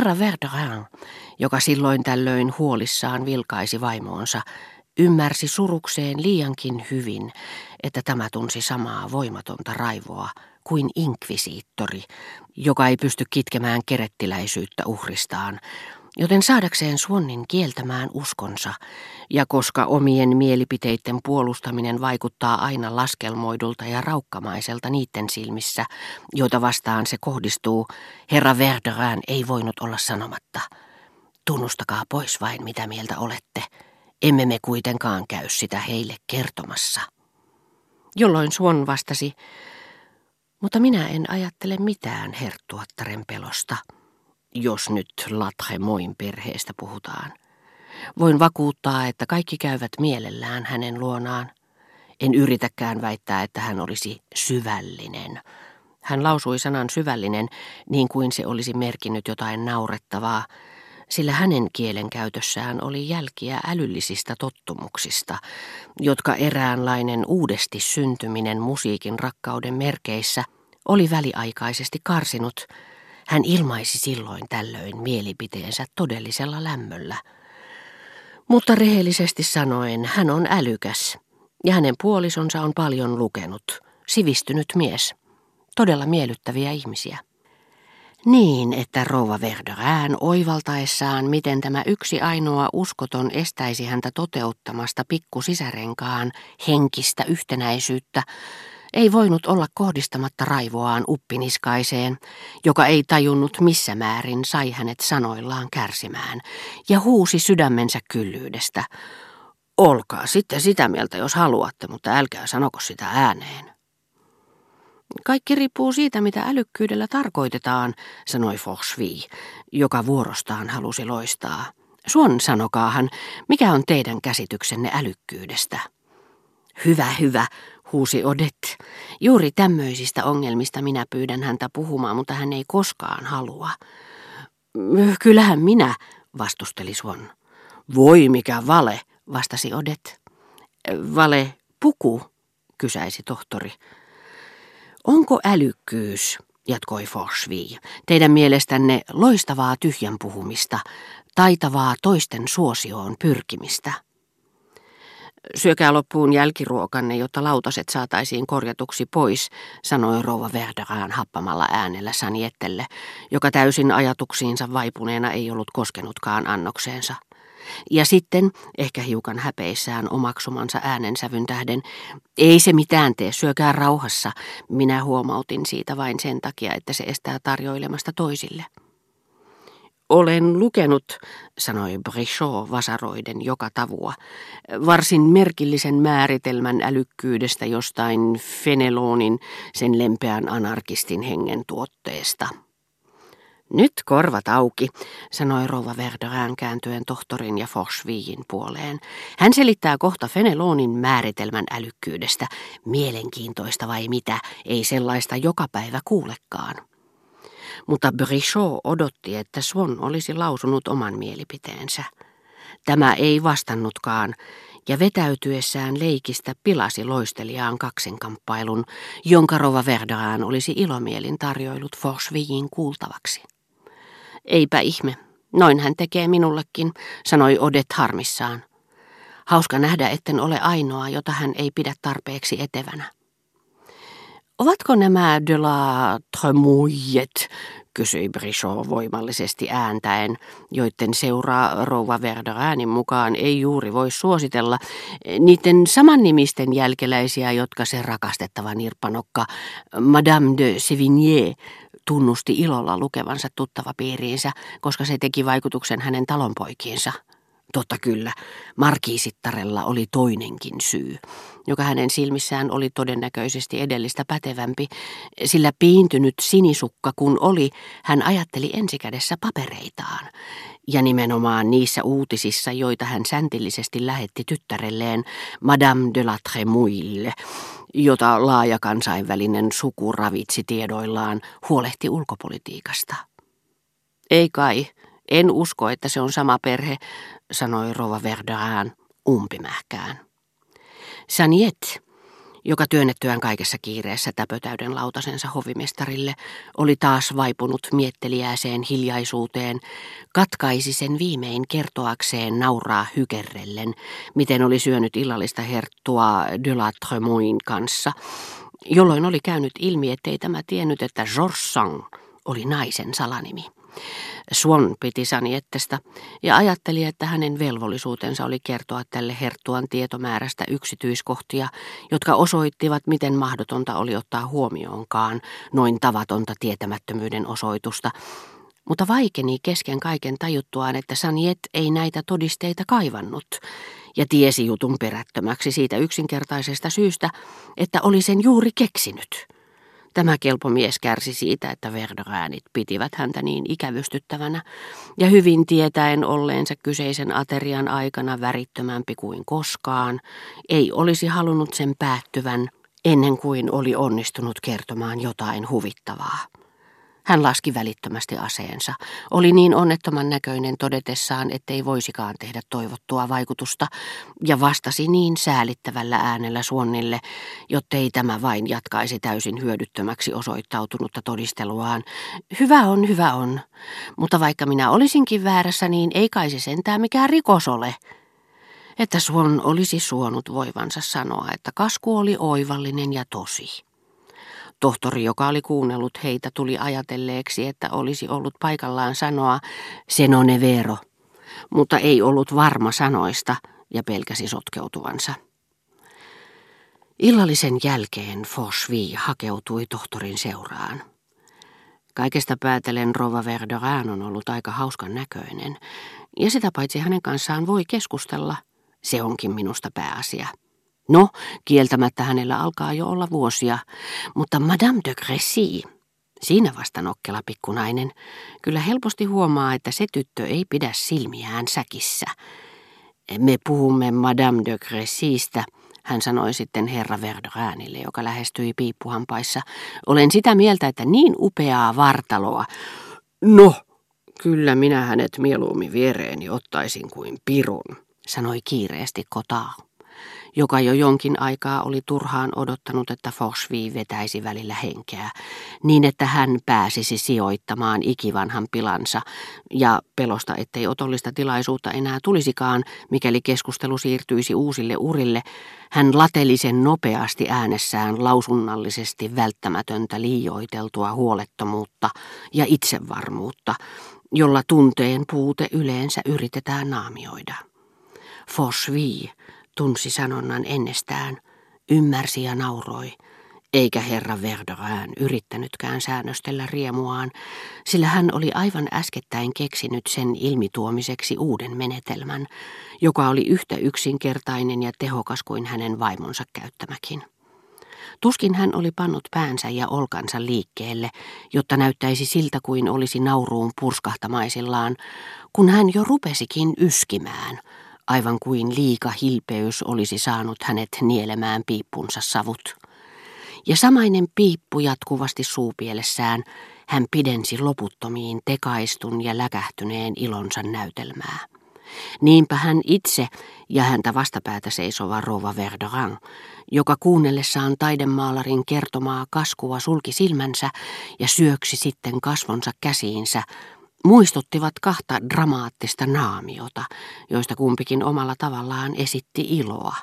Herra Verderin, joka silloin tällöin huolissaan vilkaisi vaimoonsa, ymmärsi surukseen liiankin hyvin, että tämä tunsi samaa voimatonta raivoa kuin inkvisiittori, joka ei pysty kitkemään kerettiläisyyttä uhristaan, joten saadakseen Suonnin kieltämään uskonsa, ja koska omien mielipiteiden puolustaminen vaikuttaa aina laskelmoidulta ja raukkamaiselta niiden silmissä, joita vastaan se kohdistuu, herra Verderään ei voinut olla sanomatta. Tunnustakaa pois vain, mitä mieltä olette. Emme me kuitenkaan käy sitä heille kertomassa. Jolloin Suon vastasi, mutta minä en ajattele mitään herttuattaren pelosta jos nyt Latremoin perheestä puhutaan. Voin vakuuttaa, että kaikki käyvät mielellään hänen luonaan. En yritäkään väittää, että hän olisi syvällinen. Hän lausui sanan syvällinen niin kuin se olisi merkinnyt jotain naurettavaa, sillä hänen kielen käytössään oli jälkiä älyllisistä tottumuksista, jotka eräänlainen uudesti syntyminen musiikin rakkauden merkeissä oli väliaikaisesti karsinut – hän ilmaisi silloin tällöin mielipiteensä todellisella lämmöllä. Mutta rehellisesti sanoen hän on älykäs ja hänen puolisonsa on paljon lukenut, sivistynyt mies, todella miellyttäviä ihmisiä. Niin, että rouva Verderään oivaltaessaan, miten tämä yksi ainoa uskoton estäisi häntä toteuttamasta pikkusisärenkaan henkistä yhtenäisyyttä, ei voinut olla kohdistamatta raivoaan uppiniskaiseen, joka ei tajunnut missä määrin sai hänet sanoillaan kärsimään, ja huusi sydämensä kyllyydestä. Olkaa sitten sitä mieltä, jos haluatte, mutta älkää sanoko sitä ääneen. Kaikki riippuu siitä, mitä älykkyydellä tarkoitetaan, sanoi Forsvi, joka vuorostaan halusi loistaa. Suon sanokaahan, mikä on teidän käsityksenne älykkyydestä? Hyvä, hyvä, huusi Odet. Juuri tämmöisistä ongelmista minä pyydän häntä puhumaan, mutta hän ei koskaan halua. Kyllähän minä, vastusteli Suon. Voi mikä vale, vastasi Odet. Vale puku, kysäisi tohtori. Onko älykkyys, jatkoi Forsvi, teidän mielestänne loistavaa tyhjän puhumista, taitavaa toisten suosioon pyrkimistä? Syökää loppuun jälkiruokanne, jotta lautaset saataisiin korjatuksi pois, sanoi rouva Verderaan happamalla äänellä Saniettelle, joka täysin ajatuksiinsa vaipuneena ei ollut koskenutkaan annokseensa. Ja sitten, ehkä hiukan häpeissään omaksumansa äänensävyn tähden, ei se mitään tee, syökää rauhassa. Minä huomautin siitä vain sen takia, että se estää tarjoilemasta toisille. Olen lukenut, sanoi Brichot vasaroiden joka tavua, varsin merkillisen määritelmän älykkyydestä jostain Fenelonin, sen lempeän anarkistin hengen tuotteesta. Nyt korvat auki, sanoi rouva Verderään kääntyen tohtorin ja Forsviin puoleen. Hän selittää kohta Fenelonin määritelmän älykkyydestä. Mielenkiintoista vai mitä, ei sellaista joka päivä kuulekaan mutta Brichot odotti, että Swan olisi lausunut oman mielipiteensä. Tämä ei vastannutkaan, ja vetäytyessään leikistä pilasi loistelijaan kaksinkamppailun, jonka Rova Verdaan olisi ilomielin tarjoillut Forsviin kuultavaksi. Eipä ihme, noin hän tekee minullekin, sanoi Odet harmissaan. Hauska nähdä, etten ole ainoa, jota hän ei pidä tarpeeksi etevänä. Ovatko nämä de la Tremouillet, kysyi Brichot voimallisesti ääntäen, joiden seuraa rouva Verderäänin mukaan ei juuri voi suositella, niiden samannimisten jälkeläisiä, jotka se rakastettava nirpanokka Madame de Sévigné tunnusti ilolla lukevansa tuttava piiriinsä, koska se teki vaikutuksen hänen talonpoikiinsa. Totta kyllä, markiisittarella oli toinenkin syy, joka hänen silmissään oli todennäköisesti edellistä pätevämpi, sillä piintynyt sinisukka kun oli, hän ajatteli ensikädessä papereitaan, ja nimenomaan niissä uutisissa, joita hän säntillisesti lähetti tyttärelleen Madame de la Tremouille, jota laaja kansainvälinen suku ravitsi tiedoillaan, huolehti ulkopolitiikasta. Ei kai, en usko, että se on sama perhe, sanoi Rova Verderään umpimähkään. Saniet, joka työnnettyään kaikessa kiireessä täpötäyden lautasensa hovimestarille, oli taas vaipunut mietteliäiseen hiljaisuuteen, katkaisi sen viimein kertoakseen nauraa hykerrellen, miten oli syönyt illallista herttua de la Tremoin kanssa, jolloin oli käynyt ilmi, ettei tämä tiennyt, että Georges Sang oli naisen salanimi. Swan piti Saniettestä ja ajatteli, että hänen velvollisuutensa oli kertoa tälle herttuan tietomäärästä yksityiskohtia, jotka osoittivat, miten mahdotonta oli ottaa huomioonkaan noin tavatonta tietämättömyyden osoitusta, mutta vaikeni kesken kaiken tajuttuaan, että Saniet ei näitä todisteita kaivannut, ja tiesi jutun perättömäksi siitä yksinkertaisesta syystä, että oli sen juuri keksinyt. Tämä kelpomies kärsi siitä, että Verderäänit pitivät häntä niin ikävystyttävänä, ja hyvin tietäen olleensa kyseisen aterian aikana värittömämpi kuin koskaan, ei olisi halunnut sen päättyvän ennen kuin oli onnistunut kertomaan jotain huvittavaa. Hän laski välittömästi aseensa. Oli niin onnettoman näköinen todetessaan, ettei voisikaan tehdä toivottua vaikutusta, ja vastasi niin säälittävällä äänellä Suonnille, jottei tämä vain jatkaisi täysin hyödyttömäksi osoittautunutta todisteluaan. Hyvä on, hyvä on, mutta vaikka minä olisinkin väärässä, niin ei kai se sentään mikään rikos ole. Että Suon olisi suonut voivansa sanoa, että kasku oli oivallinen ja tosi. Tohtori, joka oli kuunnellut heitä, tuli ajatelleeksi, että olisi ollut paikallaan sanoa senone vero, mutta ei ollut varma sanoista ja pelkäsi sotkeutuvansa. Illallisen jälkeen Fosvi hakeutui tohtorin seuraan. Kaikesta päätellen Rova Verderan on ollut aika hauskan näköinen, ja sitä paitsi hänen kanssaan voi keskustella, se onkin minusta pääasia. No, kieltämättä hänellä alkaa jo olla vuosia, mutta Madame de Cressy, siinä vasta nokkela pikkunainen, kyllä helposti huomaa, että se tyttö ei pidä silmiään säkissä. Me puhumme Madame de Cressystä, hän sanoi sitten herra Verderäänille, joka lähestyi piippuhampaissa. Olen sitä mieltä, että niin upeaa vartaloa. No, kyllä minä hänet mieluummin viereeni ottaisin kuin pirun, sanoi kiireesti Kotaa joka jo jonkin aikaa oli turhaan odottanut, että Forsvi vetäisi välillä henkeä, niin että hän pääsisi sijoittamaan ikivanhan pilansa, ja pelosta, ettei otollista tilaisuutta enää tulisikaan, mikäli keskustelu siirtyisi uusille urille, hän lateli sen nopeasti äänessään lausunnallisesti välttämätöntä liioiteltua huolettomuutta ja itsevarmuutta, jolla tunteen puute yleensä yritetään naamioida. Forsvi tunsi sanonnan ennestään, ymmärsi ja nauroi, eikä herra Verderään yrittänytkään säännöstellä riemuaan, sillä hän oli aivan äskettäin keksinyt sen ilmituomiseksi uuden menetelmän, joka oli yhtä yksinkertainen ja tehokas kuin hänen vaimonsa käyttämäkin. Tuskin hän oli pannut päänsä ja olkansa liikkeelle, jotta näyttäisi siltä kuin olisi nauruun purskahtamaisillaan, kun hän jo rupesikin yskimään – aivan kuin liika hilpeys olisi saanut hänet nielemään piippunsa savut. Ja samainen piippu jatkuvasti suupielessään, hän pidensi loputtomiin tekaistun ja läkähtyneen ilonsa näytelmää. Niinpä hän itse ja häntä vastapäätä seisova Rova Verderan, joka kuunnellessaan taidemaalarin kertomaa kaskua sulki silmänsä ja syöksi sitten kasvonsa käsiinsä, muistuttivat kahta dramaattista naamiota, joista kumpikin omalla tavallaan esitti iloa.